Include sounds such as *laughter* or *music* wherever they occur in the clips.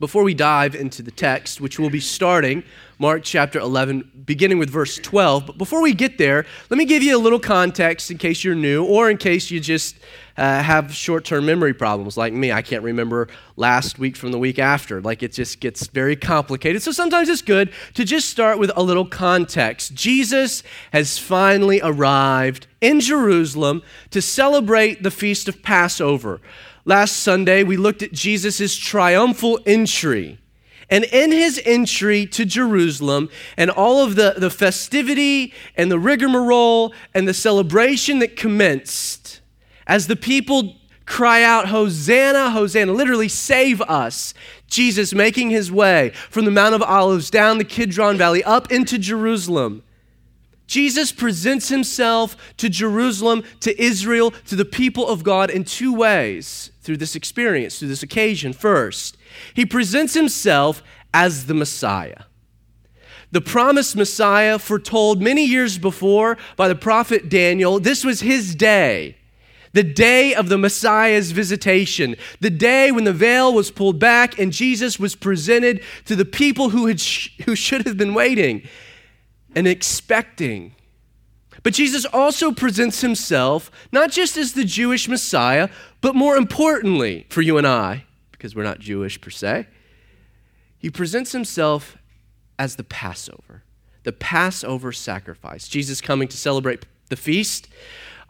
Before we dive into the text, which we'll be starting, Mark chapter 11, beginning with verse 12, but before we get there, let me give you a little context in case you're new or in case you just uh, have short term memory problems like me. I can't remember last week from the week after. Like it just gets very complicated. So sometimes it's good to just start with a little context. Jesus has finally arrived in Jerusalem to celebrate the feast of Passover. Last Sunday, we looked at Jesus' triumphal entry. And in his entry to Jerusalem and all of the, the festivity and the rigmarole and the celebration that commenced, as the people cry out, Hosanna, Hosanna, literally save us, Jesus making his way from the Mount of Olives down the Kidron Valley up into Jerusalem. Jesus presents himself to Jerusalem, to Israel, to the people of God in two ways through this experience, through this occasion. First, he presents himself as the Messiah. The promised Messiah, foretold many years before by the prophet Daniel, this was his day. The day of the Messiah's visitation, the day when the veil was pulled back and Jesus was presented to the people who, had sh- who should have been waiting and expecting. But Jesus also presents himself not just as the Jewish Messiah, but more importantly for you and I, because we're not Jewish per se, he presents himself as the Passover, the Passover sacrifice. Jesus coming to celebrate the feast.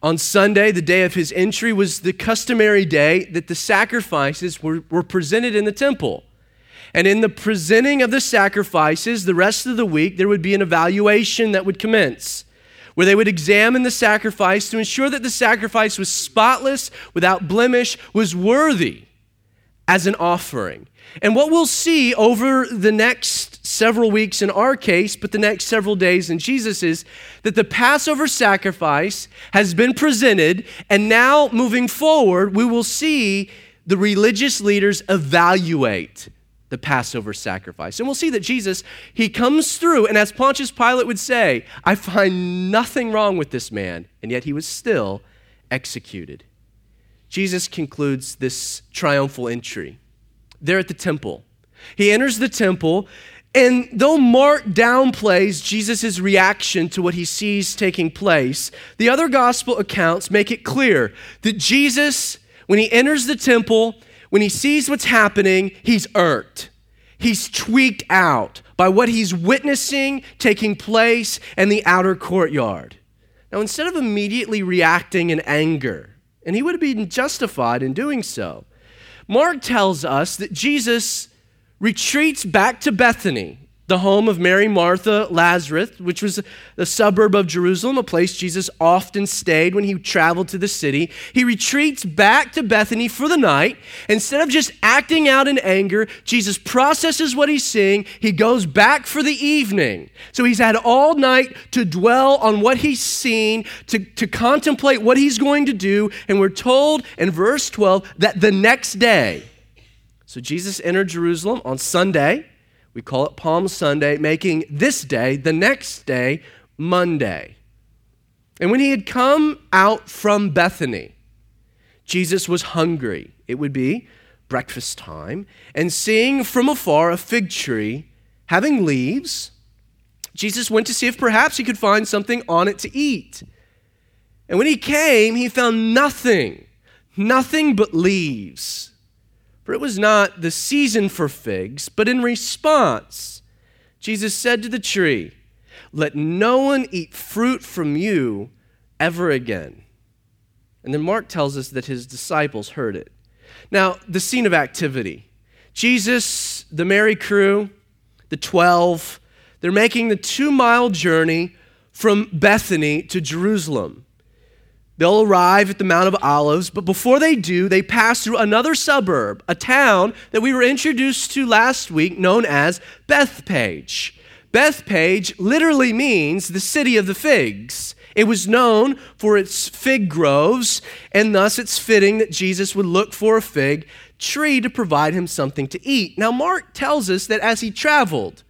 On Sunday, the day of his entry, was the customary day that the sacrifices were, were presented in the temple. And in the presenting of the sacrifices, the rest of the week, there would be an evaluation that would commence where they would examine the sacrifice to ensure that the sacrifice was spotless, without blemish, was worthy as an offering. And what we'll see over the next several weeks in our case, but the next several days in Jesus is that the Passover sacrifice has been presented, and now moving forward, we will see the religious leaders evaluate the Passover sacrifice. And we'll see that Jesus, he comes through, and as Pontius Pilate would say, I find nothing wrong with this man, and yet he was still executed. Jesus concludes this triumphal entry there at the temple. He enters the temple, and though Mark downplays Jesus' reaction to what he sees taking place, the other gospel accounts make it clear that Jesus, when he enters the temple, when he sees what's happening, he's irked. He's tweaked out by what he's witnessing taking place in the outer courtyard. Now, instead of immediately reacting in anger, and he would have been justified in doing so, Mark tells us that Jesus retreats back to Bethany, the home of Mary, Martha, Lazarus, which was a suburb of Jerusalem, a place Jesus often stayed when he traveled to the city. He retreats back to Bethany for the night. Instead of just acting out in anger, Jesus processes what he's seeing. He goes back for the evening. So he's had all night to dwell on what he's seen, to, to contemplate what he's going to do. And we're told in verse 12 that the next day, so Jesus entered Jerusalem on Sunday. We call it Palm Sunday, making this day, the next day, Monday. And when he had come out from Bethany, Jesus was hungry. It would be breakfast time. And seeing from afar a fig tree having leaves, Jesus went to see if perhaps he could find something on it to eat. And when he came, he found nothing, nothing but leaves for it was not the season for figs, but in response, Jesus said to the tree, Let no one eat fruit from you ever again. And then Mark tells us that his disciples heard it. Now, the scene of activity Jesus, the merry crew, the 12, they're making the two mile journey from Bethany to Jerusalem. They'll arrive at the Mount of Olives, but before they do, they pass through another suburb, a town that we were introduced to last week known as Bethphage. Bethphage literally means the city of the figs. It was known for its fig groves, and thus it's fitting that Jesus would look for a fig tree to provide him something to eat. Now, Mark tells us that as he traveled,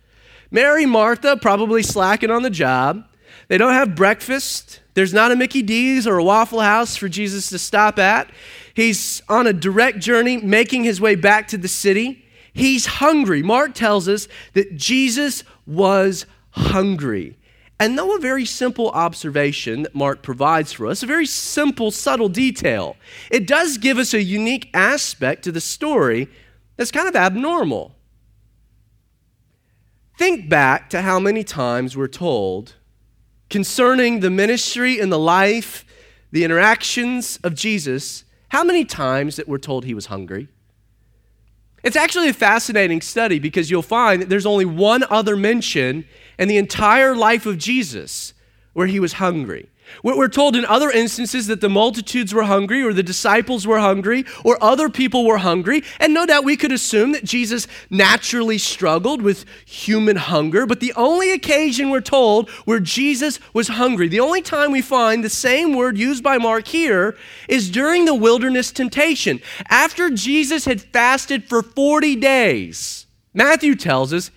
Mary, Martha, probably slacking on the job, they don't have breakfast. There's not a Mickey D's or a Waffle House for Jesus to stop at. He's on a direct journey, making his way back to the city. He's hungry. Mark tells us that Jesus was hungry. And though a very simple observation that Mark provides for us, a very simple, subtle detail, it does give us a unique aspect to the story that's kind of abnormal. Think back to how many times we're told concerning the ministry and the life, the interactions of Jesus, how many times that we're told he was hungry? It's actually a fascinating study because you'll find that there's only one other mention in the entire life of Jesus where he was hungry. We're told in other instances that the multitudes were hungry, or the disciples were hungry, or other people were hungry. And no doubt we could assume that Jesus naturally struggled with human hunger. But the only occasion we're told where Jesus was hungry, the only time we find the same word used by Mark here, is during the wilderness temptation. After Jesus had fasted for 40 days, Matthew tells us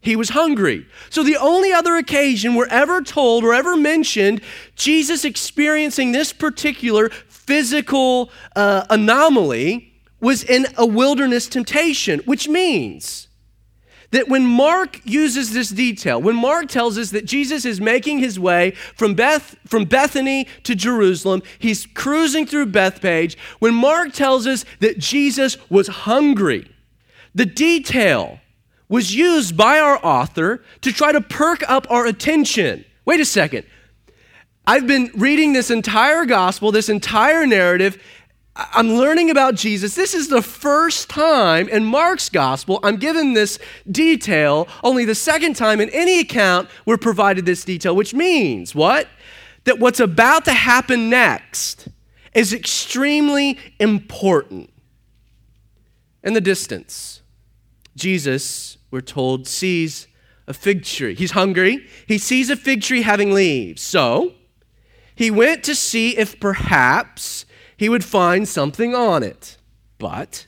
he was hungry. So, the only other occasion we're ever told or ever mentioned Jesus experiencing this particular physical uh, anomaly was in a wilderness temptation, which means that when Mark uses this detail, when Mark tells us that Jesus is making his way from, Beth, from Bethany to Jerusalem, he's cruising through Bethphage, When Mark tells us that Jesus was hungry, the detail was used by our author to try to perk up our attention. Wait a second. I've been reading this entire gospel, this entire narrative. I'm learning about Jesus. This is the first time in Mark's gospel I'm given this detail, only the second time in any account we're provided this detail, which means what? That what's about to happen next is extremely important. In the distance, Jesus we're told, sees a fig tree. He's hungry. He sees a fig tree having leaves. So he went to see if perhaps he would find something on it. But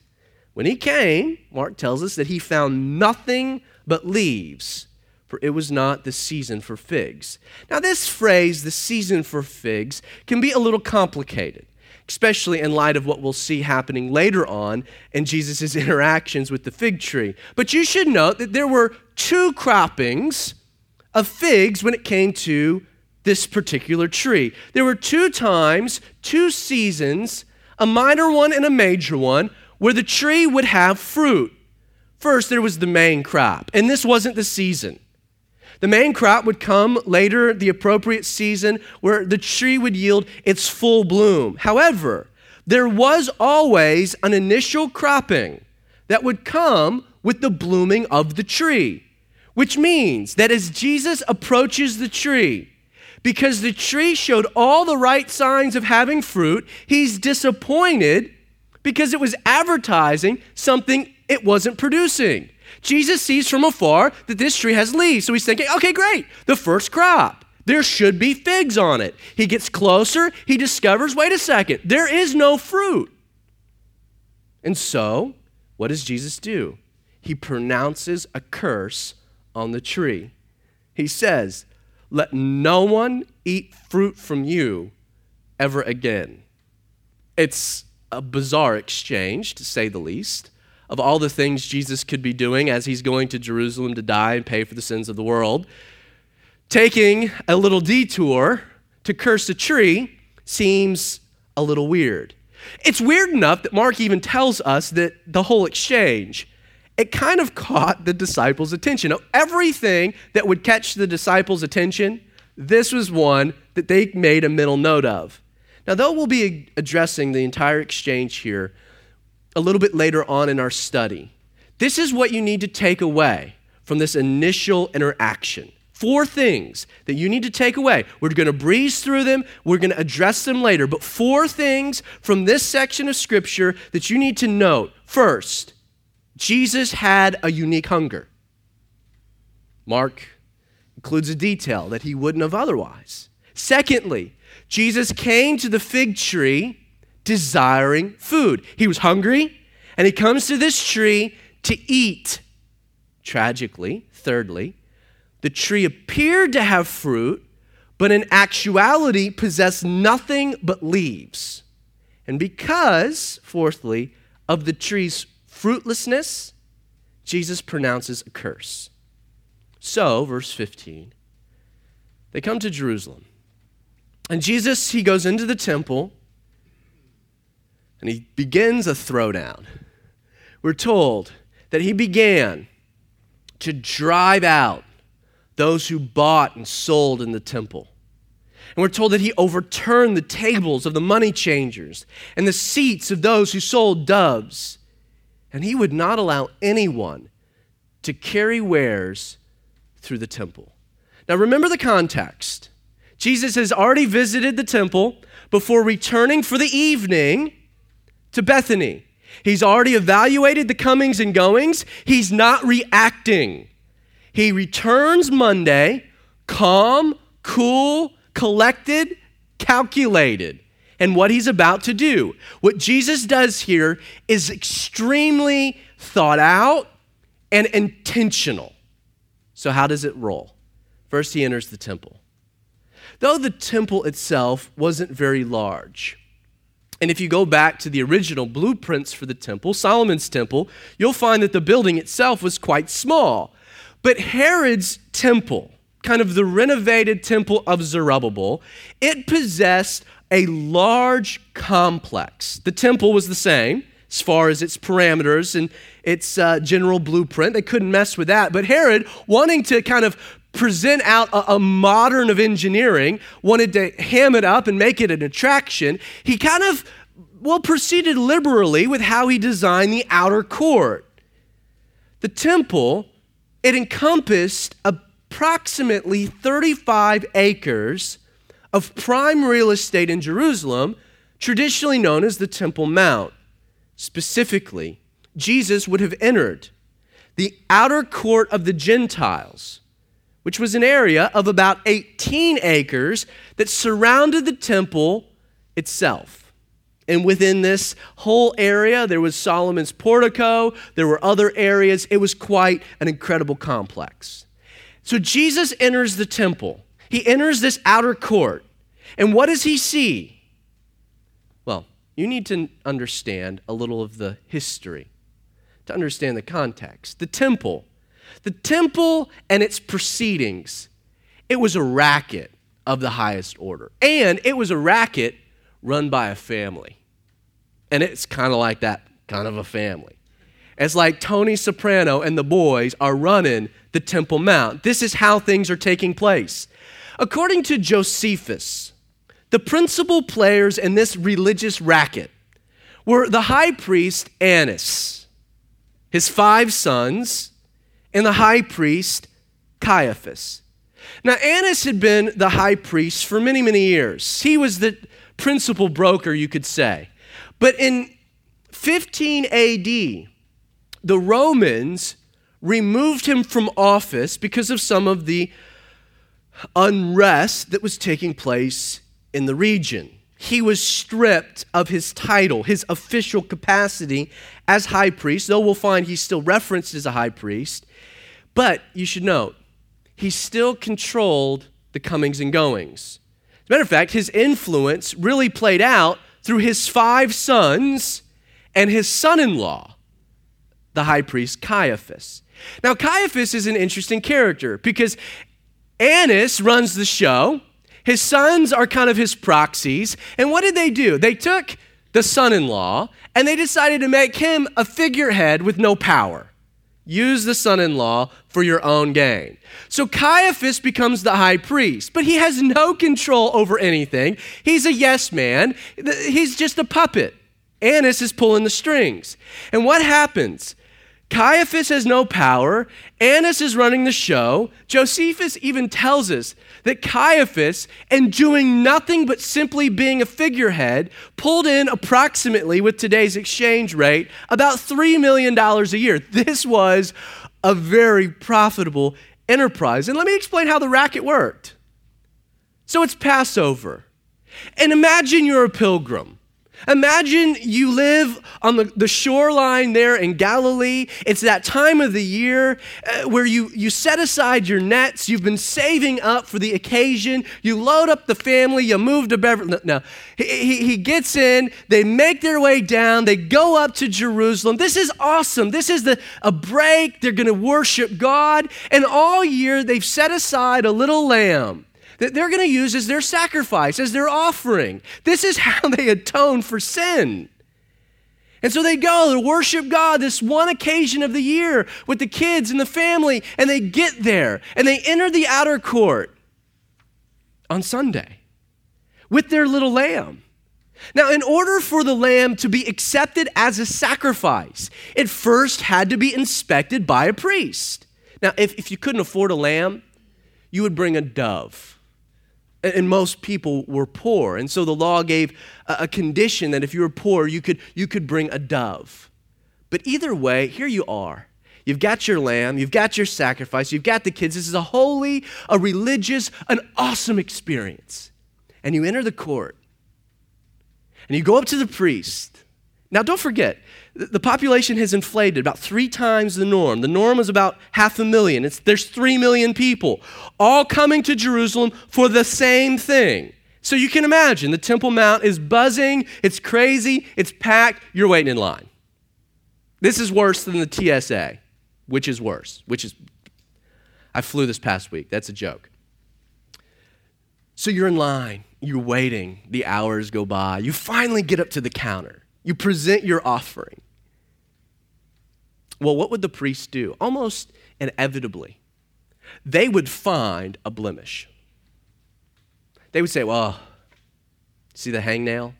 when he came, Mark tells us that he found nothing but leaves, for it was not the season for figs. Now, this phrase, the season for figs, can be a little complicated especially in light of what we'll see happening later on in Jesus' *laughs* interactions with the fig tree. But you should note that there were two croppings of figs when it came to this particular tree. There were two times, two seasons, a minor one and a major one, where the tree would have fruit. First, there was the main crop, and this wasn't the season. The main crop would come later, the appropriate season, where the tree would yield its full bloom. However, there was always an initial cropping that would come with the blooming of the tree, which means that as Jesus approaches the tree, because the tree showed all the right signs of having fruit, he's disappointed because it was advertising something it wasn't producing. Jesus sees from afar that this tree has leaves. So he's thinking, okay, great, the first crop. There should be figs on it. He gets closer, he discovers, wait a second, there is no fruit. And so, what does Jesus do? He pronounces a curse on the tree. He says, Let no one eat fruit from you ever again. It's a bizarre exchange, to say the least of all the things Jesus could be doing as he's going to Jerusalem to die and pay for the sins of the world, taking a little detour to curse a tree seems a little weird. It's weird enough that Mark even tells us that the whole exchange it kind of caught the disciples' attention. Everything that would catch the disciples' attention, this was one that they made a mental note of. Now, though we'll be addressing the entire exchange here, a little bit later on in our study. This is what you need to take away from this initial interaction. Four things that you need to take away. We're going to breeze through them, we're going to address them later, but four things from this section of Scripture that you need to note. First, Jesus had a unique hunger. Mark includes a detail that he wouldn't have otherwise. Secondly, Jesus came to the fig tree desiring food. He was hungry, and he comes to this tree to eat. Tragically, thirdly, the tree appeared to have fruit, but in actuality possessed nothing but leaves. And because, fourthly, of the tree's fruitlessness, Jesus pronounces a curse. So, verse 15, they come to Jerusalem. And Jesus, he goes into the temple and he begins a throwdown. We're told that he began to drive out those who bought and sold in the temple. And we're told that he overturned the tables of the money changers and the seats of those who sold doves. And he would not allow anyone to carry wares through the temple. Now remember the context. Jesus has already visited the temple before returning for the evening to Bethany. He's already evaluated the comings and goings. He's not reacting. He returns Monday, calm, cool, collected, calculated, and what he's about to do. What Jesus does here is extremely thought out and intentional. So, how does it roll? First, he enters the temple. Though the temple itself wasn't very large, and if you go back to the original blueprints for the temple, Solomon's temple, you'll find that the building itself was quite small. But Herod's temple, kind of the renovated temple of Zerubbabel, it possessed a large complex. The temple was the same as far as its parameters and its uh, general blueprint. They couldn't mess with that. But Herod, wanting to kind of present out a, a, modern of engineering, wanted to ham it up and make it an attraction, he kind of, well, proceeded liberally with how he designed the outer court. The temple, it encompassed approximately 35 acres of prime real estate in Jerusalem, traditionally known as the Temple Mount. Specifically, Jesus would have entered the outer court of the Gentiles, which was an area of about 18 acres that surrounded the temple itself. And within this whole area, there was Solomon's portico, there were other areas. It was quite an incredible complex. So Jesus enters the temple, he enters this outer court. And what does he see? Well, you need to understand a little of the history to understand the context. The temple, the temple and its proceedings, it was a racket of the highest order. And it was a racket run by a family. And it's kind of like that kind of a family. It's like Tony Soprano and the boys are running the Temple Mount. This is how things are taking place. According to Josephus, the principal players in this religious racket were the high priest Annas, his five sons, and the high priest Caiaphas. Now, Annas had been the high priest for many, many years. He was the principal broker, you could say. But in 15 AD, the Romans removed him from office because of some of the unrest that was taking place in the region. He was stripped of his title, his official capacity as high priest, though we'll find he's still referenced as a high priest. But you should note, he still controlled the comings and goings. As a matter of fact, his influence really played out through his five sons and his son in law, the high priest Caiaphas. Now, Caiaphas is an interesting character because Annas runs the show. His sons are kind of his proxies. And what did they do? They took the son in law and they decided to make him a figurehead with no power. Use the son in law for your own gain. So Caiaphas becomes the high priest, but he has no control over anything. He's a yes man, he's just a puppet. Annas is pulling the strings. And what happens? Caiaphas has no power. Annas is running the show. Josephus even tells us that Caiaphas, in doing nothing but simply being a figurehead, pulled in approximately, with today's exchange rate, about $3 million a year. This was a very profitable enterprise. And let me explain how the racket worked. So it's Passover. And imagine you're a pilgrim Imagine you live on the, the shoreline there in Galilee. It's that time of the year uh, where you, you set aside your nets. You've been saving up for the occasion. You load up the family. You move to Beverly. No, he, he, he gets in. They make their way down. They go up to Jerusalem. This is awesome. This is the, a break. They're going to worship God. And all year, they've set aside a little lamb that they're going to use as their sacrifice, as their offering. This is *laughs* how they atone for sin. And so they go to worship God this one occasion of the year with the kids and the family, and they get there and they enter the outer court on Sunday with their little lamb. Now, in order for the lamb to be accepted as a sacrifice, it first had to be inspected by a priest. Now, if, if you couldn't afford a lamb, you would bring a dove and most people were poor. And so the law gave a condition that if you were poor you could you could bring a dove. But either way here you are. You've got your lamb you've got your sacrifice you've got the kids. This is a holy a religious an awesome experience. And you enter the court and you go up to the priest. Now don't forget the population has inflated about three times the norm. The norm is about half a million. It's, there's three million people all coming to Jerusalem for the same thing. So you can imagine the Temple Mount is buzzing, it's crazy, it's packed, you're waiting in line. This is worse than the TSA, which is worse, which is, I flew this past week. That's a joke. So you're in line, you're waiting, the hours go by, you finally get up to the counter. You present your offering. Well, what would the priests do? Almost inevitably, they would find a blemish. They would say, Well, see the hangnail?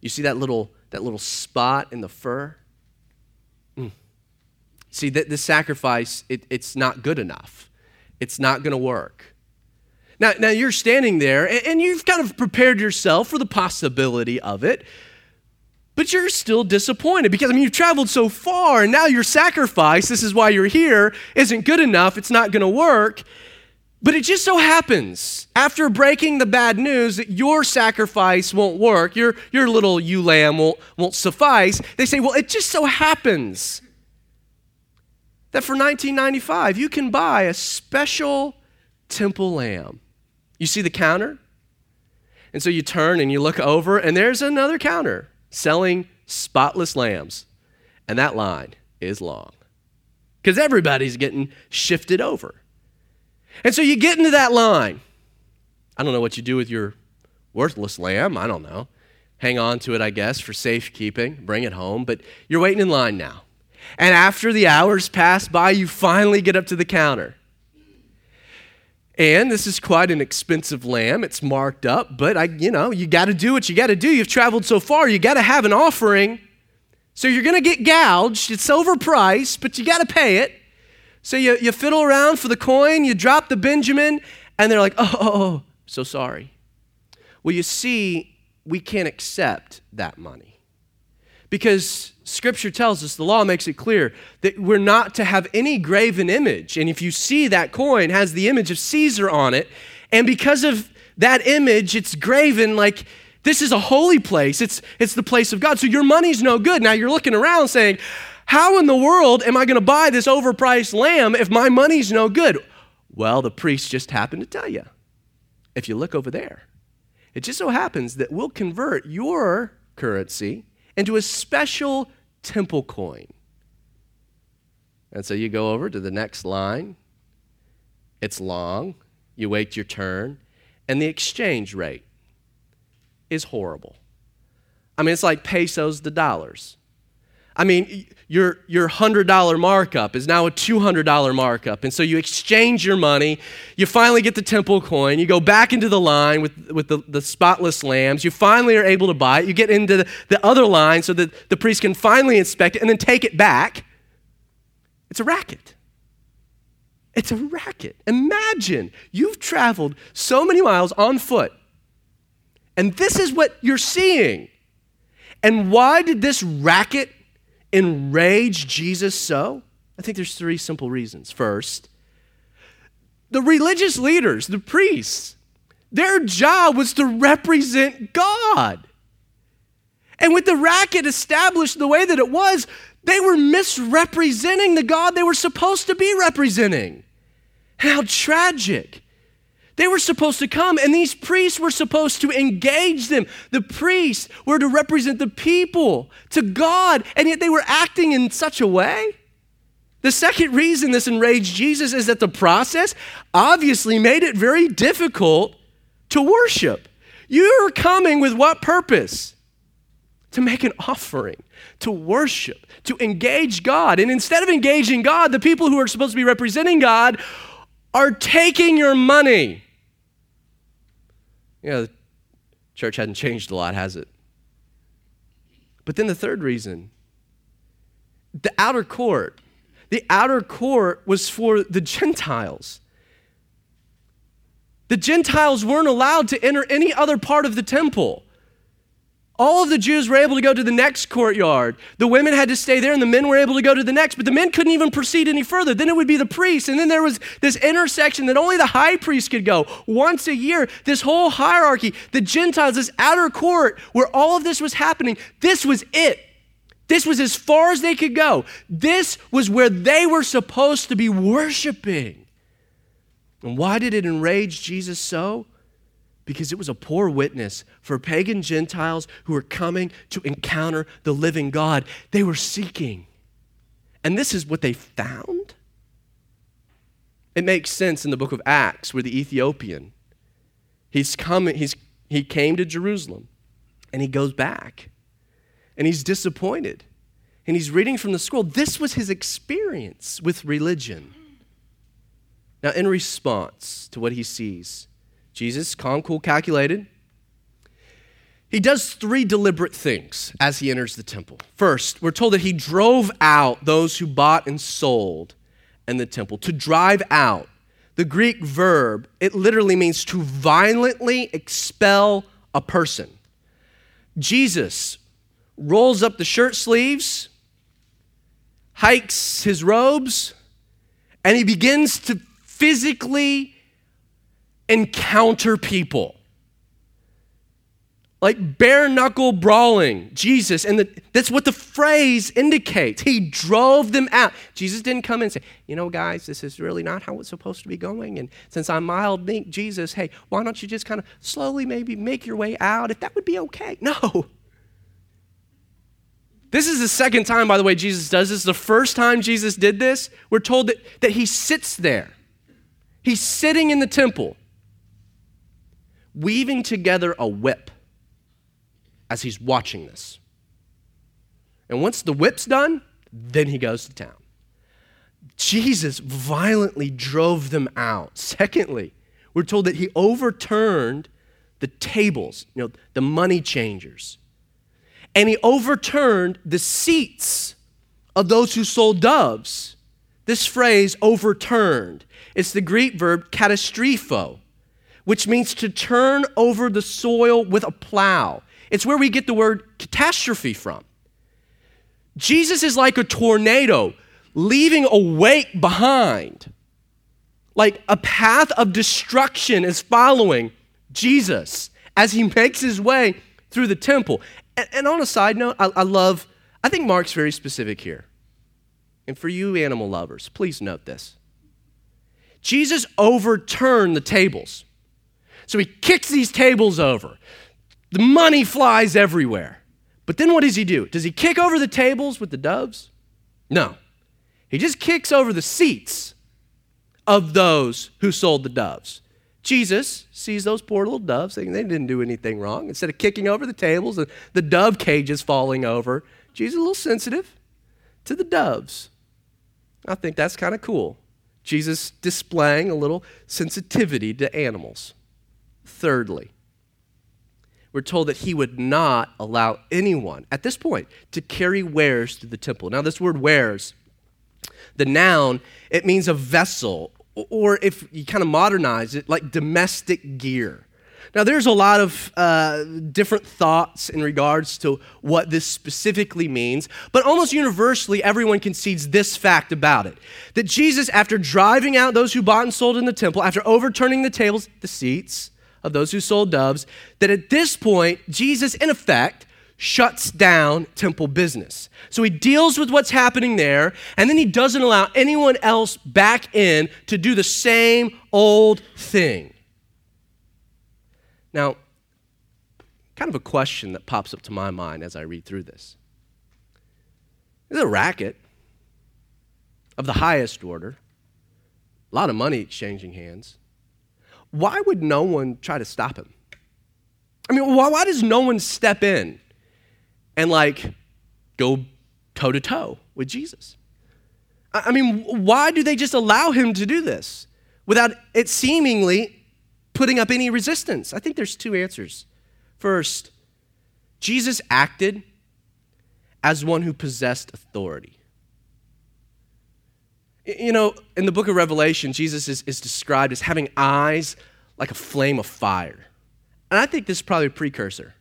You see that little, that little spot in the fur? Mm. See, that this sacrifice, it, it's not good enough. It's not going to work. Now, now you're standing there and, and you've kind of prepared yourself for the possibility of it but you're still disappointed because I mean you've traveled so far and now your sacrifice, this is why you're here, isn't good enough, it's not going to work. But it just so happens, after breaking the bad news that your sacrifice won't work, your, your little ewe lamb won't, won't suffice, they say, well, it just so happens that for 1995 you can buy a special temple lamb. You see the counter? And so you turn and you look over, and there's another counter selling spotless lambs. And that line is long because everybody's getting shifted over. And so you get into that line. I don't know what you do with your worthless lamb. I don't know. Hang on to it, I guess, for safekeeping, bring it home, but you're waiting in line now. And after the hours pass by, you finally get up to the counter. And this is quite an expensive lamb. It's marked up, but I, you know, you got to do what you got to do. You've traveled so far, you got to have an offering. So you're going to get gouged. It's overpriced, but you got to pay it. So you, you fiddle around for the coin, you drop the Benjamin, and they're like, oh, oh, oh, so sorry. Well, you see, we can't accept that money. Because scripture tells us, the law makes it clear that we're not to have any graven image. And if you see that coin has the image of Caesar on it, and because of that image, it's graven like this is a holy place. It's, it's the place of God. So your money's no good. Now you're looking around saying, How in the world am I going to buy this overpriced lamb if my money's no good? Well, the priest just happened to tell you. If you look over there, it just so happens that we'll convert your currency into a special temple coin. And so you go over to the next line. It's long. You wait your turn. And the exchange rate is horrible. I mean, it's like pesos to dollars. I mean, your, your $100 markup is now a $200 markup. And so you exchange your money. You finally get the temple coin. You go back into the line with, with the, the spotless lambs. You finally are able to buy it. You get into the, the other line so that the priest can finally inspect it and then take it back. It's a racket. It's a racket. Imagine you've traveled so many miles on foot, and this is what you're seeing. And why did this racket enrage Jesus so? I think there's three simple reasons. First, the religious leaders, the priests, their job was to represent God. And with the racket established the way that it was, they were misrepresenting the God they were supposed to be representing. How tragic. They were supposed to come, and these priests were supposed to engage them. The priests were to represent the people to God, and yet they were acting in such a way. The second reason this enraged Jesus is that the process obviously made it very difficult to worship. You're coming with what purpose? To make an offering, to worship, to engage God. And instead of engaging God, the people who are supposed to be representing God are taking your money. You know, the church hasn't changed a lot, has it? But then the third reason the outer court. The outer court was for the Gentiles. The Gentiles weren't allowed to enter any other part of the temple. All of the Jews were able to go to the next courtyard. The women had to stay there, and the men were able to go to the next, but the men couldn't even proceed any further. Then it would be the priests, and then there was this intersection that only the high priest could go once a year. This whole hierarchy, the Gentiles, this outer court where all of this was happening, this was it. This was as far as they could go. This was where they were supposed to be worshiping. And why did it enrage Jesus so? Because it was a poor witness for pagan Gentiles who were coming to encounter the living God. They were seeking. And this is what they found. It makes sense in the book of Acts where the Ethiopian he's coming he's he came to Jerusalem and he goes back and he's disappointed. And he's reading from the scroll. This was his experience with religion. Now, in response to what he sees, Jesus, calm, cool, calculated. He does three deliberate things as he enters the temple. First, we're told that he drove out those who bought and sold in the temple. To drive out, the Greek verb, it literally means to violently expel a person. Jesus rolls up the shirt sleeves, hikes his robes, and he begins to physically encounter people. Like bare knuckle brawling, Jesus, and the, that's what the phrase indicates. He drove them out. Jesus didn't come and say, You know, guys, this is really not how it's supposed to be going. And since I'm mild, meek, Jesus, hey, why don't you just kind of slowly maybe make your way out if that would be okay? No. This is the second time, by the way, Jesus does this. The first time Jesus did this, we're told that, that he sits there. He's sitting in the temple weaving together a whip as he's watching this. And once the whip's done, then he goes to town. Jesus violently drove them out. Secondly, we're told that he overturned the tables, you know, the money changers. And he overturned the seats of those who sold doves. This phrase, overturned, it's the Greek verb katastrepho, which means to turn over the soil with a plow. It's where we get the word catastrophe from. Jesus is like a tornado leaving a wake behind. Like a path of destruction is following Jesus as he makes his way through the temple. And, and on a side note, I, I love, I think Mark's very specific here. And for you animal lovers, please note this Jesus overturned the tables. So he kicks these tables over. The money flies everywhere. But then what does he do? Does he kick over the tables with the doves? No. He just kicks over the seats of those who sold the doves. Jesus sees those poor little doves, they didn't do anything wrong. Instead of kicking over the tables, the, the dove cages falling over, Jesus is a little sensitive to the doves. I think that's kind of cool. Jesus displaying a little sensitivity to animals. Thirdly, we're told that he would not allow anyone at this point to carry wares to the temple. Now, this word wares, the noun, it means a vessel, or if you kind of modernize it, like domestic gear. Now, there's a lot of uh, different thoughts in regards to what this specifically means, but almost universally, everyone concedes this fact about it that Jesus, after driving out those who bought and sold in the temple, after overturning the tables, the seats, of those who sold doves, that at this point, Jesus, in effect, shuts down temple business. So he deals with what's happening there, and then he doesn't allow anyone else back in to do the same old thing. Now, kind of a question that pops up to my mind as I read through this. This is a racket of the highest order, a lot of money exchanging hands. Why would no one try to stop him? I mean, why, why does no one step in and like go toe to toe with Jesus? I mean, why do they just allow him to do this without it seemingly putting up any resistance? I think there's two answers. First, Jesus acted as one who possessed authority. You know, in the book of Revelation, Jesus is, is described as having eyes like a flame of fire. And I think this is probably a precursor.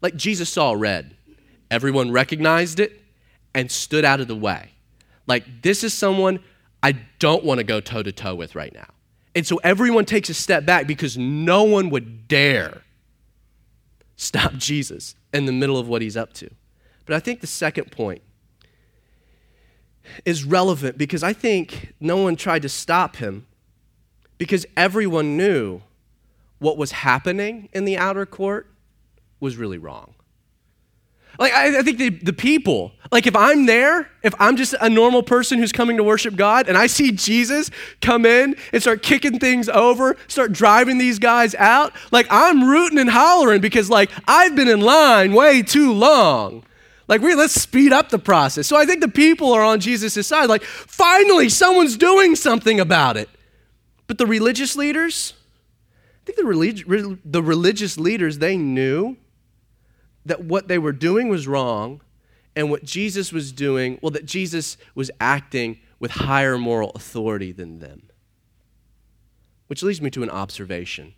Like Jesus saw red, everyone recognized it and stood out of the way. Like, this is someone I don't want to go toe to toe with right now. And so everyone takes a step back because no one would dare stop *laughs* Jesus in the middle of what he's up to. But I think the second point is relevant because I think no one tried to stop him because everyone knew what was happening in the outer court was really wrong. Like, I, I, think the, the people, like, if I'm there, if I'm just a normal person who's coming to worship God, and I see Jesus come in and start kicking things over, start driving these guys out, like, I'm rooting and hollering because, like, I've been in line way too long. Like, we let's speed up the process. So I think the people are on Jesus' side. Like, finally, someone's doing something about it. But the religious leaders, I think the, relig- the religious leaders, they knew that what they were doing was wrong and what Jesus was doing, well, that Jesus was acting with higher moral authority than them. Which leads me to an observation.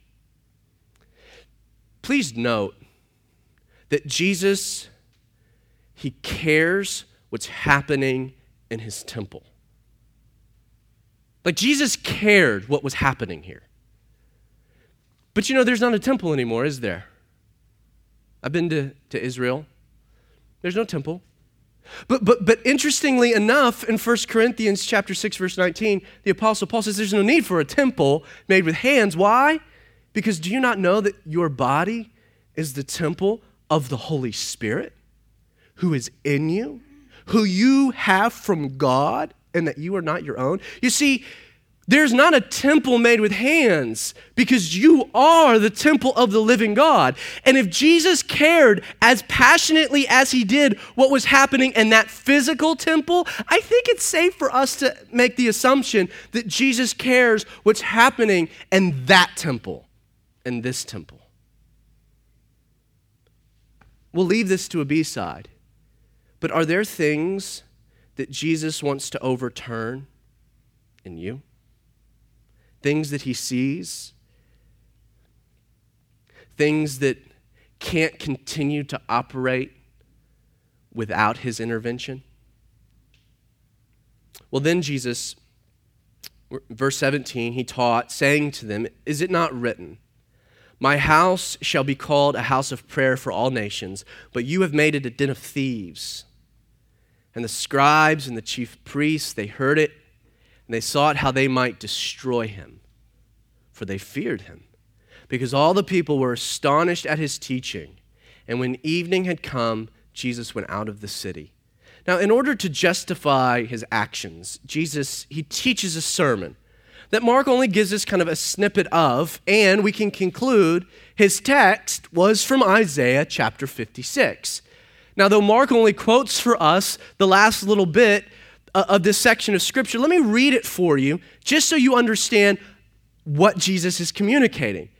Please note that Jesus, he cares what's happening in his temple. Like Jesus cared what was happening here. But you know, there's not a temple anymore, is there? I've been to, to Israel. There's no temple. But, but, but interestingly enough, in 1 Corinthians chapter 6, verse 19, the Apostle Paul says there's no need for a temple made with hands. Why? Because do you not know that your body is the temple of the Holy Spirit who is in you, who you have from God, and that you are not your own? You see, there's not a temple made with hands because you are the temple of the living God. And if Jesus cared as passionately as he did what was happening in that physical temple, I think it's safe for us to make the assumption that Jesus cares what's happening in that temple, in this temple. We'll leave this to a B side. But are there things that Jesus wants to overturn in you? things that he sees, things that can't continue to operate without his intervention? Well, then Jesus, verse 17, he taught, saying to them, Is it not written, My house shall be called a house of prayer for all nations, but you have made it a den of thieves? And the scribes and the chief priests, they heard it and they sought how they might destroy him, for they feared him, because all the people were astonished at his teaching. And when evening had come, Jesus went out of the city. Now, in order to justify his actions, Jesus, he teaches a sermon that Mark only gives us kind of a snippet of, and we can conclude his text was from Isaiah chapter 56. Now, though Mark only quotes for us the last little bit, uh, of this section of Scripture. Let me read it for you, just so you understand what Jesus is communicating.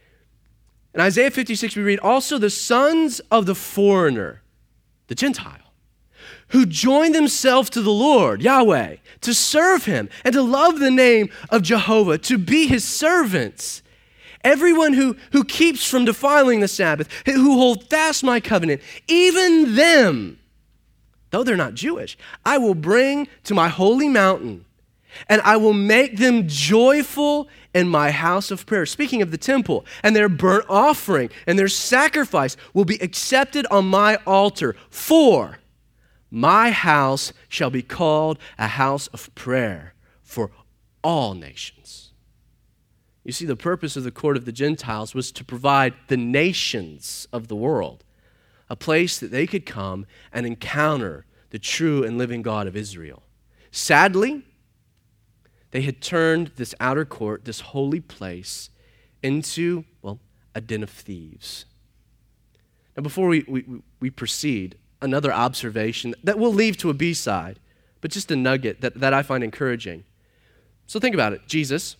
In Isaiah 56, we read, Also the sons of the foreigner, the Gentile, who join themselves to the Lord, Yahweh, to serve him and to love the name of Jehovah, to be his servants. Everyone who, who keeps from defiling the Sabbath, who hold fast my covenant, even them though they're not Jewish, I will bring to my holy mountain and I will make them joyful in my house of prayer. Speaking of the temple, and their burnt offering and their sacrifice will be accepted on my altar. For my house shall be called a house of prayer for all nations. You see, the purpose of the court of the Gentiles was to provide the nations of the world a place that they could come and encounter the true and living God of Israel. Sadly, they had turned this outer court, this holy place, into, well, a den of thieves. Now, before we, we, we proceed, another observation that we'll leave to a B side, but just a nugget that, that I find encouraging. So think about it. Jesus,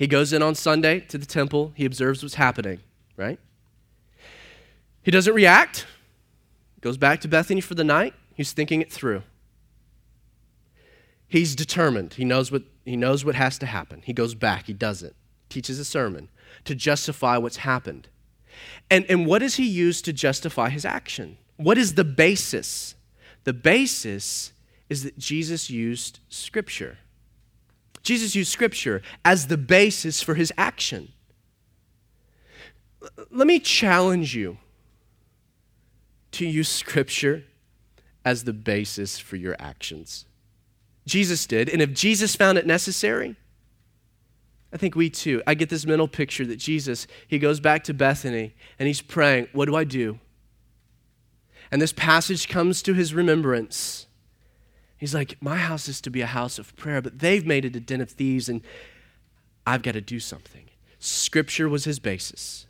he goes in on Sunday to the temple, he observes what's happening, right? He doesn't react, goes back to Bethany for the night, he's thinking it through. He's determined. He knows what, he knows what has to happen. He goes back, he does it, teaches a sermon to justify what's happened. And, and what does he use to justify his action? What is the basis? The basis is that Jesus used Scripture. Jesus used Scripture as the basis for his action. Let me challenge you to use Scripture as the basis for your actions. Jesus did. And if Jesus found it necessary, I think we too. I get this mental picture that Jesus, he goes back to Bethany and he's praying, What do I do? And this passage comes to his remembrance. He's like, My house is to be a house of prayer, but they've made it a den of thieves, and I've got to do something. Scripture was his basis.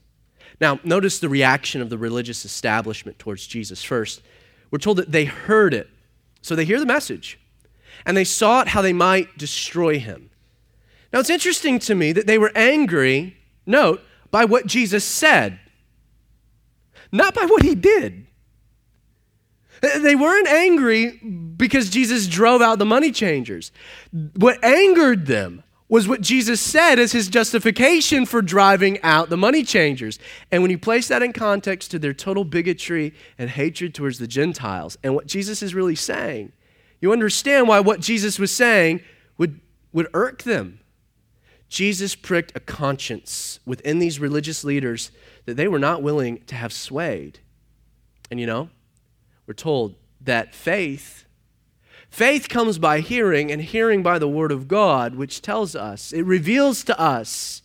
Now, notice the reaction of the religious establishment towards Jesus. First, we're told that they heard it. So they hear the message and they sought how they might destroy him. Now, it's interesting to me that they were angry, note, by what Jesus said, not by what he did. They weren't angry because Jesus drove out the money changers. What angered them was what Jesus said as his justification for driving out the money changers. And when you place that in context to their total bigotry and hatred towards the Gentiles, and what Jesus is really saying, you understand why what Jesus was saying would, would irk them. Jesus pricked a conscience within these religious leaders that they were not willing to have swayed. And you know, we're told that faith faith comes by hearing and hearing by the word of God, which tells us, it reveals to us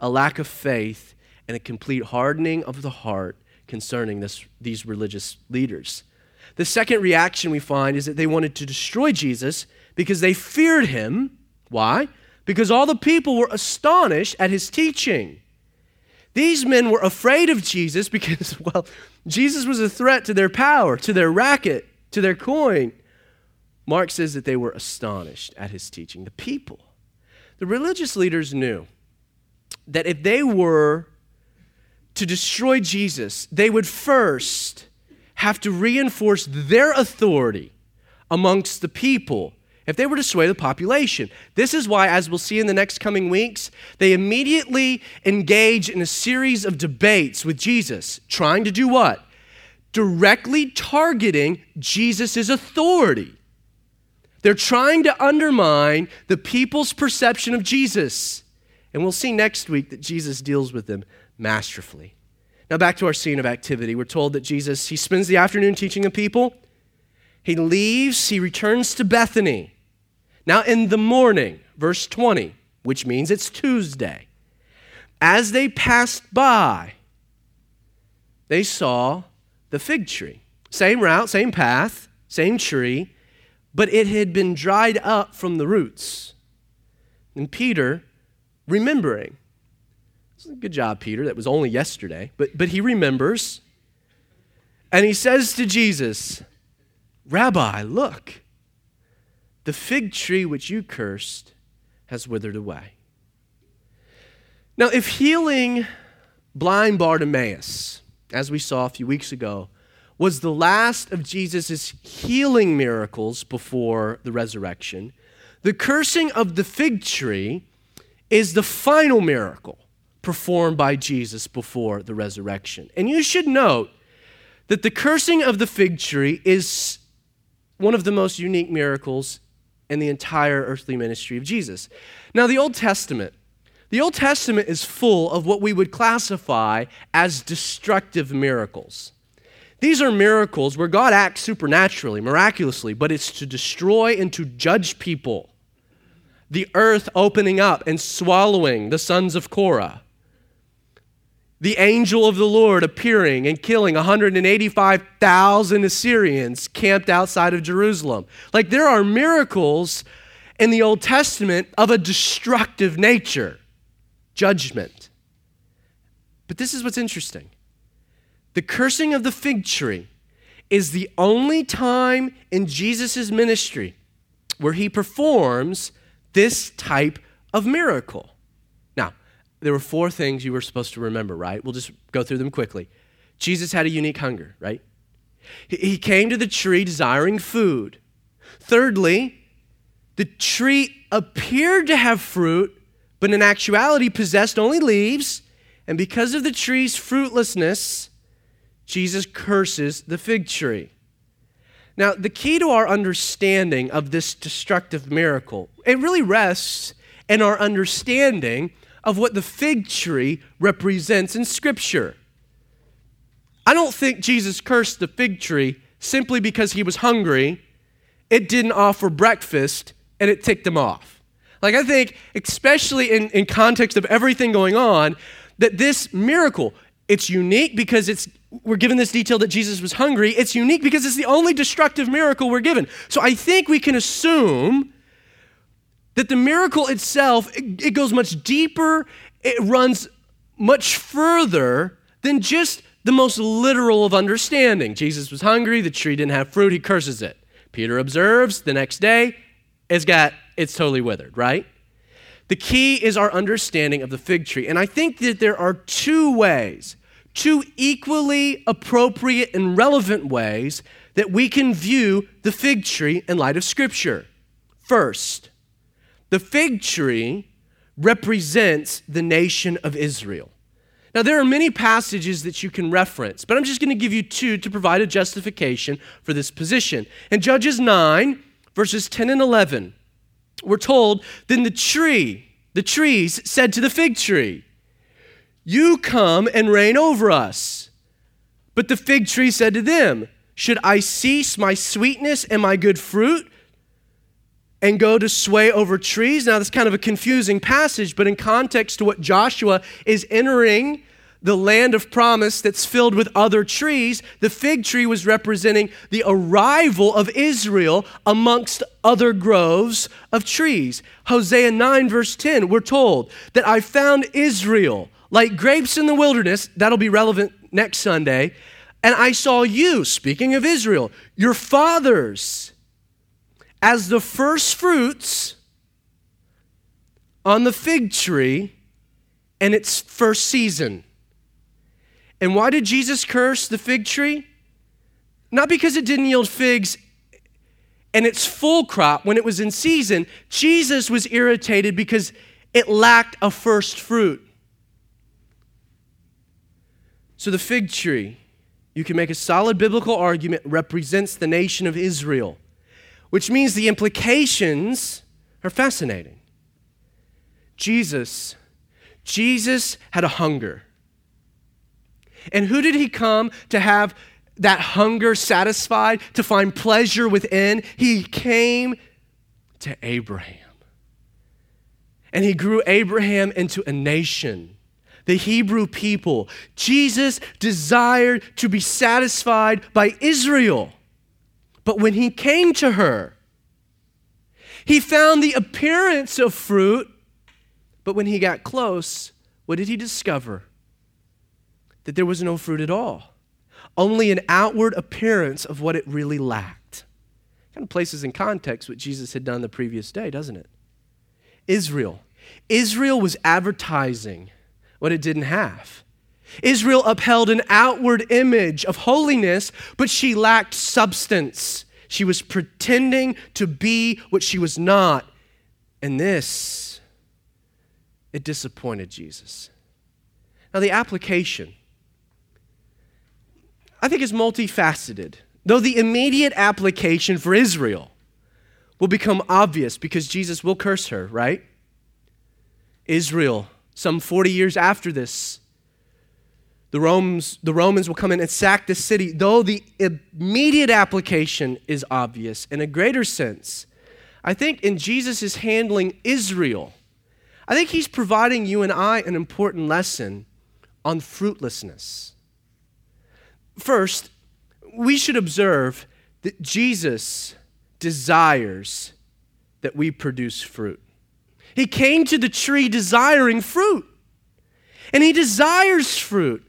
a lack of faith and a complete hardening of the heart concerning this, these religious leaders. The second reaction we find is that they wanted to destroy Jesus because they feared him. Why? Because all the people were astonished at his teaching. These men were afraid of Jesus because, *laughs* well, Jesus was a threat to their power, to their racket, to their coin. Mark says that they were astonished at his teaching. The people, the religious leaders knew that if they were to destroy Jesus, they would first have to reinforce their authority amongst the people if they were to sway the population. This is why, as we'll see in the next coming weeks, they immediately engage in a series of debates with Jesus, trying to do what? Directly targeting Jesus' authority. They're trying to undermine the people's perception of Jesus. And we'll see next week that Jesus deals with them masterfully. Now, back to our scene of activity. We're told that Jesus, he spends the afternoon teaching the people. He leaves, he returns to Bethany. Now, in the morning, verse 20, which means it's Tuesday, as they passed by, they saw the fig tree. Same route, same path, same tree, but it had been dried up from the roots. And Peter, remembering, Good job, Peter. That was only yesterday. But, but he remembers. And he says to Jesus, Rabbi, look, the fig tree which you cursed has withered away. Now, if healing blind Bartimaeus, as we saw a few weeks ago, was the last of Jesus' healing miracles before the resurrection, the cursing of the fig tree is the final miracle performed by Jesus before the resurrection. And you should note that the cursing of the fig tree is one of the most unique miracles in the entire earthly ministry of Jesus. Now, the Old Testament, the Old Testament is full of what we would classify as destructive miracles. These are miracles where God acts supernaturally, miraculously, but it's to destroy and to judge people. The earth opening up and swallowing the sons of Korah. The angel of the Lord appearing and killing 185,000 Assyrians camped outside of Jerusalem. Like there are miracles in the Old Testament of a destructive nature, judgment. But this is what's interesting the cursing of the fig tree is the only time in Jesus' ministry where he performs this type of miracle. There were four things you were supposed to remember, right? We'll just go through them quickly. Jesus had a unique hunger, right? He came to the tree desiring food. Thirdly, the tree appeared to have fruit, but in actuality possessed only leaves. And because of the tree's fruitlessness, Jesus curses the fig tree. Now, the key to our understanding of this destructive miracle, it really rests in our understanding of what the fig tree represents in Scripture. I don't think Jesus cursed the fig tree simply because he was hungry, it didn't offer breakfast, and it ticked him off. Like, I think, especially in, in context of everything going on, that this miracle, it's unique because it's we're given this detail that Jesus was hungry. It's unique because it's the only destructive miracle we're given. So I think we can assume that the miracle itself it, it goes much deeper, it runs much further than just the most literal of understanding. Jesus was hungry, the tree didn't have fruit, he curses it. Peter observes the next day, it's got it's totally withered, right? The key is our understanding of the fig tree. And I think that there are two ways two equally appropriate and relevant ways that we can view the fig tree in light of Scripture. First, the fig tree represents the nation of Israel. Now, there are many passages that you can reference, but I'm just going to give you two to provide a justification for this position. In Judges 9, verses 10 and 11, we're told, Then the tree, the trees said to the fig tree, you come and reign over us. But the fig tree said to them, Should I cease my sweetness and my good fruit and go to sway over trees? Now, that's kind of a confusing passage, but in context to what Joshua is entering the land of promise that's filled with other trees, the fig tree was representing the arrival of Israel amongst other groves of trees. Hosea 9, verse 10, we're told that I found Israel like grapes in the wilderness, that'll be relevant next Sunday. And I saw you, speaking of Israel, your fathers, as the first fruits on the fig tree in its first season. And why did Jesus curse the fig tree? Not because it didn't yield figs and its full crop when it was in season. Jesus was irritated because it lacked a first fruit. So the fig tree, you can make a solid biblical argument, represents the nation of Israel, which means the implications are fascinating. Jesus, Jesus had a hunger. And who did he come to have that hunger satisfied, to find pleasure within? He came to Abraham. And he grew Abraham into a nation the Hebrew people. Jesus desired to be satisfied by Israel. But when he came to her, he found the appearance of fruit, but when he got close, what did he discover? That there was no fruit at all, only an outward appearance of what it really lacked. Kind of places in context what Jesus had done the previous day, doesn't it? Israel. Israel was advertising what it didn't have. Israel upheld an outward image of holiness, but she lacked substance. She was pretending to be what she was not. And this, it disappointed Jesus. Now, the application, I think, is multifaceted. Though the immediate application for Israel will become obvious because Jesus will curse her, right? Israel, some 40 years after this, the Romans, the Romans will come in and sack the city, though the immediate application is obvious. In a greater sense, I think in Jesus' is handling Israel, I think he's providing you and I an important lesson on fruitlessness. First, we should observe that Jesus desires that we produce fruit. He came to the tree desiring fruit, and he desires fruit.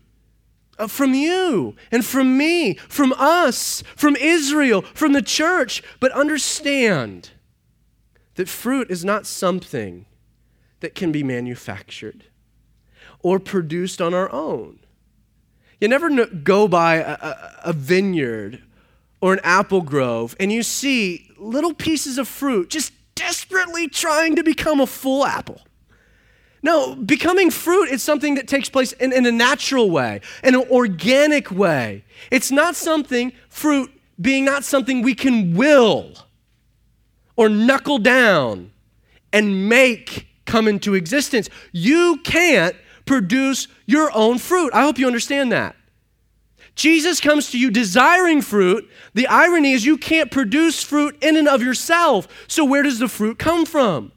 Uh, from you and from me, from us, from Israel, from the church. But understand that fruit is not something that can be manufactured or produced on our own. You never go by a, a, a vineyard or an apple grove and you see little pieces of fruit just desperately trying to become a full apple. No, becoming fruit is something that takes place in, in, a natural way, in an organic way. It's not something, fruit being not something we can will or knuckle down and make come into existence. You can't produce your own fruit. I hope you understand that. Jesus comes to you desiring fruit. The irony is you can't produce fruit in and of yourself. So, where does the fruit come from?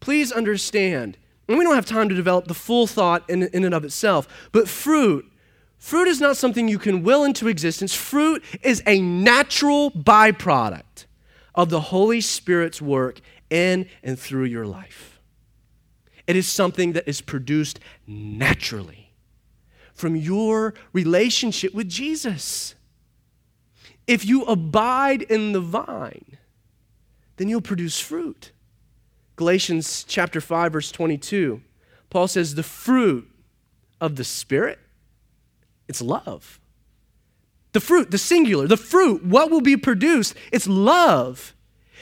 Please understand and we don't have time to develop the full thought in, in and of itself, but fruit, fruit is not something you can will into existence. Fruit is a natural byproduct of the Holy Spirit's work in and through your life. It is something that is produced naturally from your relationship with Jesus. If you abide in the vine, then you'll produce fruit. Galatians chapter 5 verse 22. Paul says the fruit of the spirit it's love. The fruit, the singular, the fruit, what will be produced? It's love.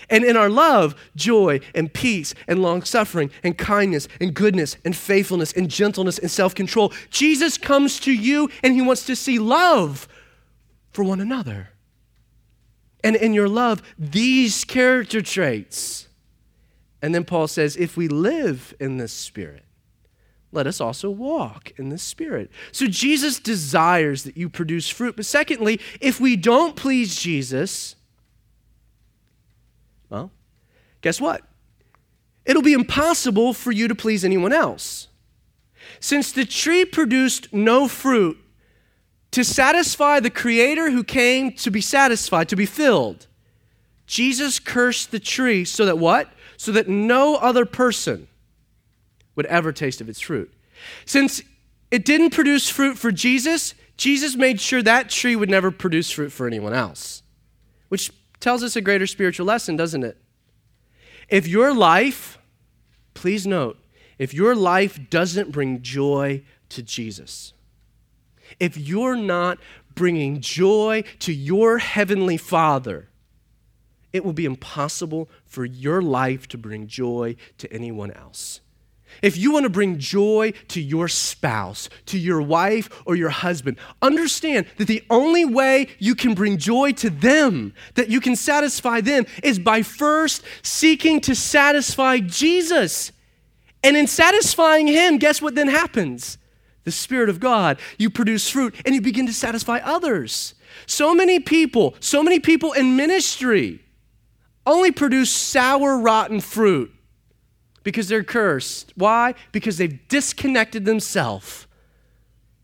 And in our love, joy and peace and long suffering and kindness and goodness and faithfulness and gentleness and self control. Jesus comes to you and he wants to see love for one another. And in your love, these character traits and then Paul says, if we live in the Spirit, let us also walk in the Spirit. So Jesus desires that you produce fruit. But secondly, if we don't please Jesus, well, guess what? It'll be impossible for you to please anyone else. Since the tree produced no fruit to satisfy the Creator who came to be satisfied, to be filled, Jesus cursed the tree so that what? So that no other person would ever taste of its fruit. Since it didn't produce fruit for Jesus, Jesus made sure that tree would never produce fruit for anyone else, which tells us a greater spiritual lesson, doesn't it? If your life, please note, if your life doesn't bring joy to Jesus, if you're not bringing joy to your heavenly Father, it will be impossible for your life to bring joy to anyone else. If you want to bring joy to your spouse, to your wife, or your husband, understand that the only way you can bring joy to them, that you can satisfy them, is by first seeking to satisfy Jesus. And in satisfying Him, guess what then happens? The Spirit of God, you produce fruit and you begin to satisfy others. So many people, so many people in ministry, only produce sour, rotten fruit because they're cursed. Why? Because they've disconnected themselves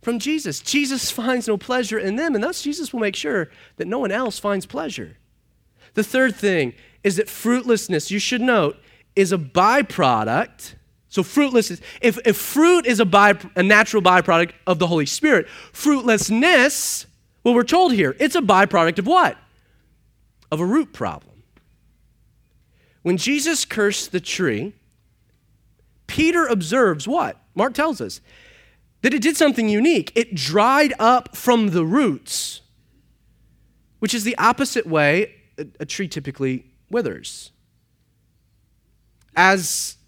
from Jesus. Jesus *laughs* finds no pleasure in them, and thus Jesus will make sure that no one else finds pleasure. The third thing is that fruitlessness, you should note, is a byproduct. So, fruitlessness, if, if fruit is a, by, a natural byproduct of the Holy Spirit, fruitlessness, well, we're told here, it's a byproduct of what? Of a root problem. When Jesus cursed the tree, Peter observes what? Mark tells us that it did something unique. It dried up from the roots, which is the opposite way a, tree typically withers. As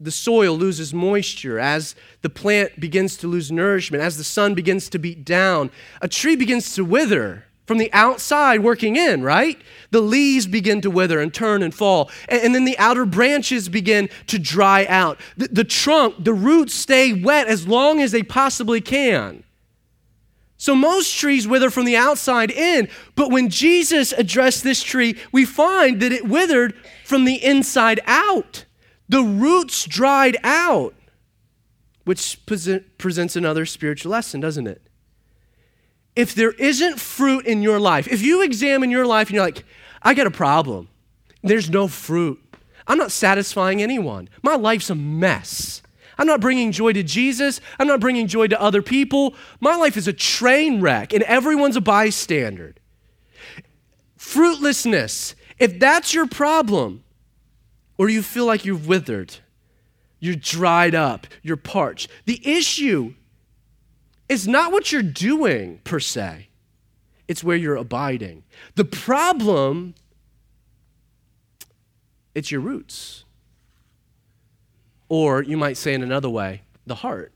the soil loses moisture, as the plant begins to lose nourishment, as the sun begins to beat down, a tree begins to wither from the outside working in, right? The leaves begin to wither and turn and fall. And, and then the outer branches begin to dry out. The, the trunk, the roots stay wet as long as they possibly can. So most trees wither from the outside in, but when Jesus addressed this tree, we find that it withered from the inside out. The roots dried out, which presents another spiritual lesson, doesn't it? If there isn't fruit in your life, if you examine your life and you're like, I got a problem, there's no fruit. I'm not satisfying anyone. My life's a mess. I'm not bringing joy to Jesus. I'm not bringing joy to other people. My life is a train wreck, and everyone's a bystander. Fruitlessness, if that's your problem, or you feel like you've withered, you're dried up, you're parched, the issue it's not what you're doing per se, it's where you're abiding. The problem, it's your roots. Or you might say in another way, the heart.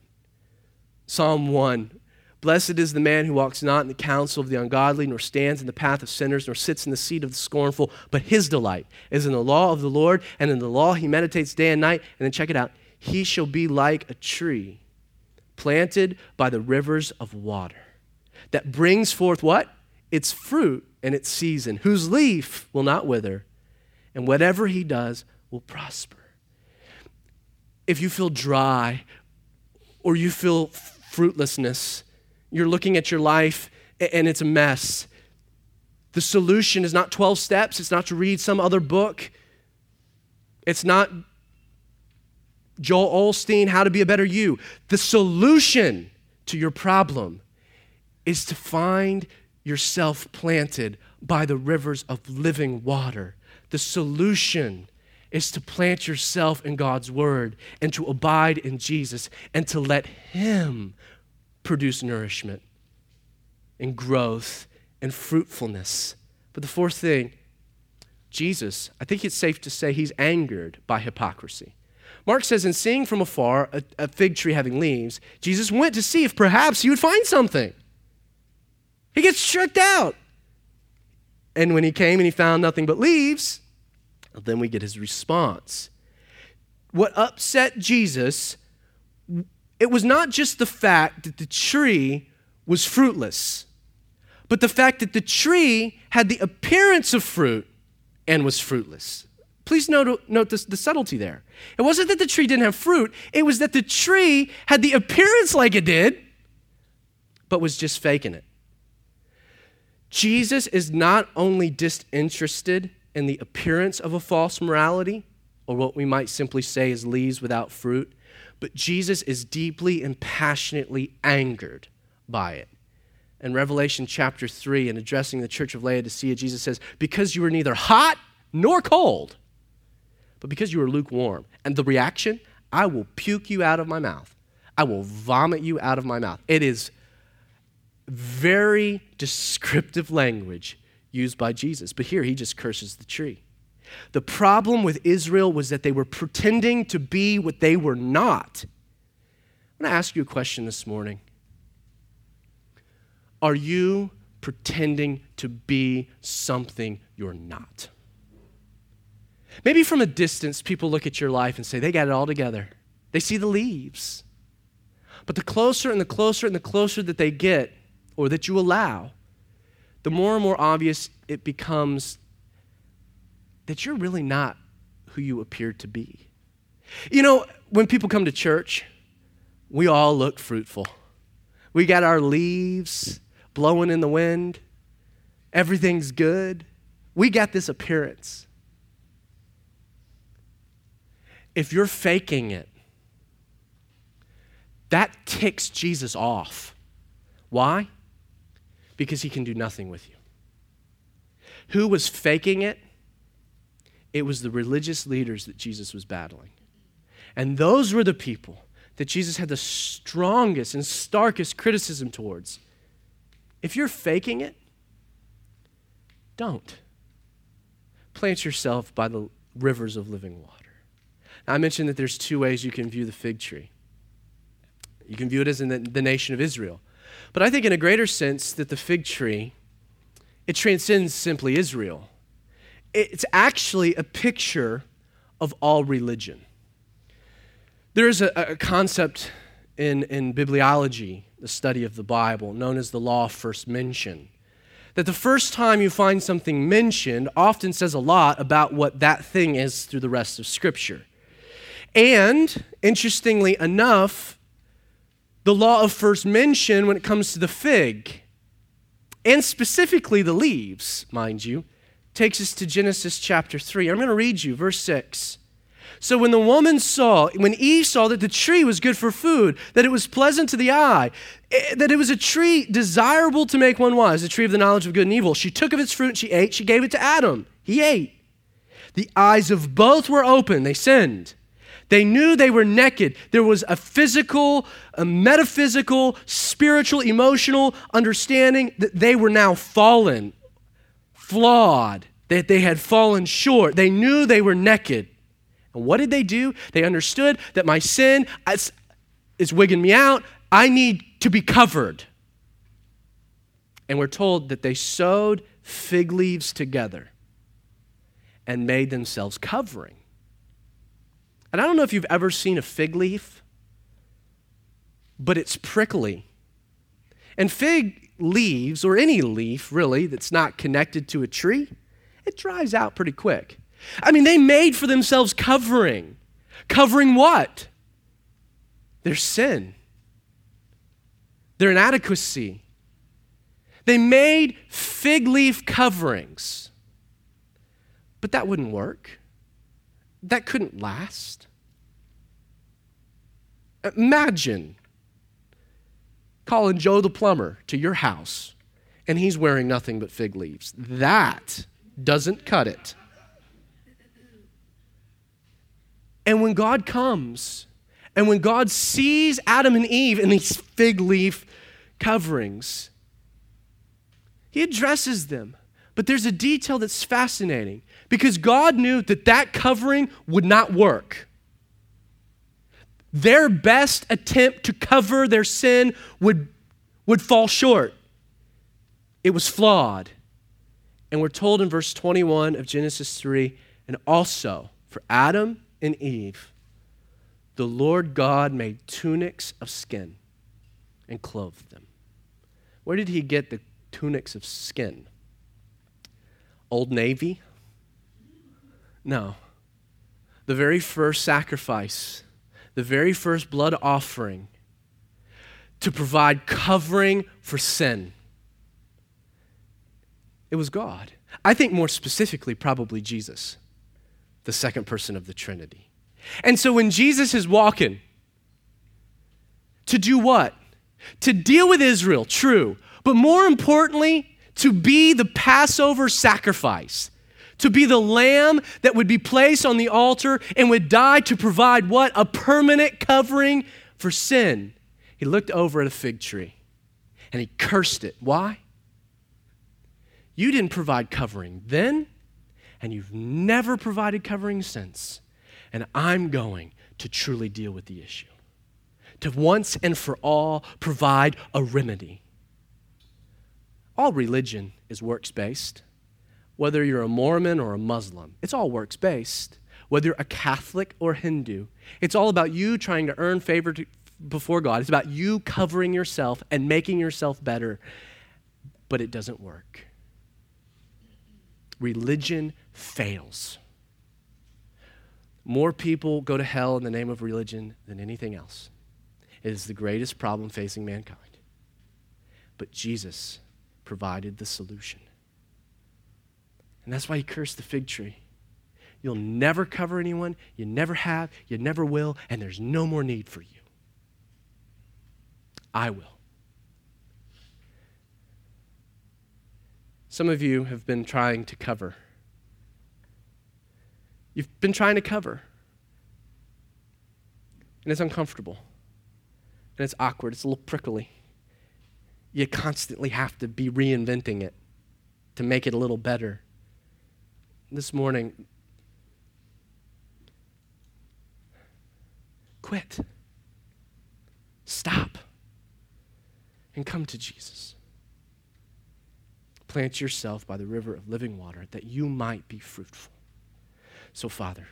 Psalm 1 Blessed is the man who walks not in the counsel of the ungodly, nor stands in the path of sinners, nor sits in the seat of the scornful, but his delight is in the law of the Lord, and in the law he meditates day and night. And then check it out he shall be like a tree planted by the rivers of water that brings forth what? Its fruit in its season, whose leaf will not wither, and whatever he does will prosper. If you feel dry or you feel fruitlessness, you're looking at your life and it's a mess. The solution is not 12 steps, it's not to read some other book, it's not Joel Osteen, How to Be a Better You. The solution to your problem is to find yourself planted by the rivers of living water. The solution is to plant yourself in God's word and to abide in Jesus and to let Him produce nourishment and growth and fruitfulness. But the fourth thing, Jesus, I think it's safe to say he's angered by hypocrisy. Mark says, in seeing from afar a, a fig tree having leaves, Jesus went to see if perhaps he would find something. He gets tricked out. And when he came and he found nothing but leaves, then we get his response. What upset Jesus, it was not just the fact that the tree was fruitless, but the fact that the tree had the appearance of fruit and was fruitless. Please note, note this, the subtlety there. It wasn't that the tree didn't have fruit, it was that the tree had the appearance like it did, but was just faking it. Jesus is not only disinterested in the appearance of a false morality, or what we might simply say is leaves without fruit, but Jesus is deeply and passionately angered by it. In Revelation chapter 3, in addressing the church of Laodicea, Jesus says, Because you are neither hot nor cold, but because you are lukewarm. And the reaction, I will puke you out of my mouth. I will vomit you out of my mouth. It is very descriptive language used by Jesus. But here he just curses the tree. The problem with Israel was that they were pretending to be what they were not. I'm going to ask you a question this morning. Are you pretending to be something you're not? Maybe from a distance, people look at your life and say, they got it all together. They see the leaves. But the closer and the closer and the closer that they get, or that you allow, the more and more obvious it becomes that you're really not who you appear to be. You know, when people come to church, we all look fruitful. We got our leaves blowing in the wind, everything's good. We got this appearance. If you're faking it, that ticks Jesus off. Why? Because he can do nothing with you. Who was faking it? It was the religious leaders that Jesus was battling. And those were the people that Jesus had the strongest and starkest criticism towards. If you're faking it, don't. Plant yourself by the rivers of living water. I mentioned that there's two ways you can view the fig tree. You can view it as in the, the nation of Israel. But I think, in a greater sense, that the fig tree it transcends simply Israel. It's actually a picture of all religion. There is a, a concept in, in bibliology, the study of the Bible, known as the law of first mention. That the first time you find something mentioned often says a lot about what that thing is through the rest of Scripture. And, interestingly enough, the law of first mention when it comes to the fig, and specifically the leaves, mind you, takes us to Genesis chapter 3. I'm going to read you verse 6. So when the woman saw, when Eve saw that the tree was good for food, that it was pleasant to the eye, eh, that it was a tree desirable to make one wise, the tree of the knowledge of good and evil, she took of its fruit and she ate. She gave it to Adam. He ate. The eyes of both were open. They sinned. They knew they were naked. There was a physical, a metaphysical, spiritual, emotional understanding that they were now fallen, flawed, that they had fallen short. They knew they were naked. And what did they do? They understood that my sin is, is wigging me out. I need to be covered. And we're told that they sewed fig leaves together and made themselves covering. And I don't know if you've ever seen a fig leaf, but it's prickly. And fig leaves, or any leaf really that's not connected to a tree, it dries out pretty quick. I mean, they made for themselves covering. Covering what? Their sin, their inadequacy. They made fig leaf coverings. But that wouldn't work. That couldn't last. Imagine calling Joe the plumber to your house and he's wearing nothing but fig leaves. That doesn't cut it. And when God comes, and when God sees Adam and Eve in these fig leaf coverings, he addresses them. But there's a detail that's fascinating because God knew that that covering would not work. Their best attempt to cover their sin would, would fall short. It was flawed. And we're told in verse 21 of Genesis 3 and also for Adam and Eve, the Lord God made tunics of skin and clothed them. Where did he get the tunics of skin? Old Navy? No. The very first sacrifice, the very first blood offering to provide covering for sin. It was God. I think more specifically, probably Jesus the second person of the Trinity. And so when Jesus is walking, to do what? To deal with Israel, true, but more importantly, to be the Passover sacrifice, to be the lamb that would be placed on the altar and would die to provide what? A permanent covering for sin. He looked over at a fig tree and he cursed it. Why? You didn't provide covering then, and you've never provided covering since. And I'm going to truly deal with the issue, to once and for all provide a remedy. All religion is works based. Whether you're a Mormon or a Muslim, it's all works based. Whether you're a Catholic or Hindu, it's all about you trying to earn favor to, before God. It's about you covering yourself and making yourself better. But it doesn't work. Religion fails. More people go to hell in the name of religion than anything else. It is the greatest problem facing mankind. But Jesus provided the solution. And that's why he cursed the fig tree. You'll never cover anyone, you never have, you never will, and there's no more need for you. I will. Some of you have been trying to cover You've been trying to cover. And it's uncomfortable. And it's awkward. It's a little prickly. You constantly have to be reinventing it to make it a little better. This morning, quit. Stop. And come to Jesus plant yourself by the river of living water that you might be fruitful. So, Father,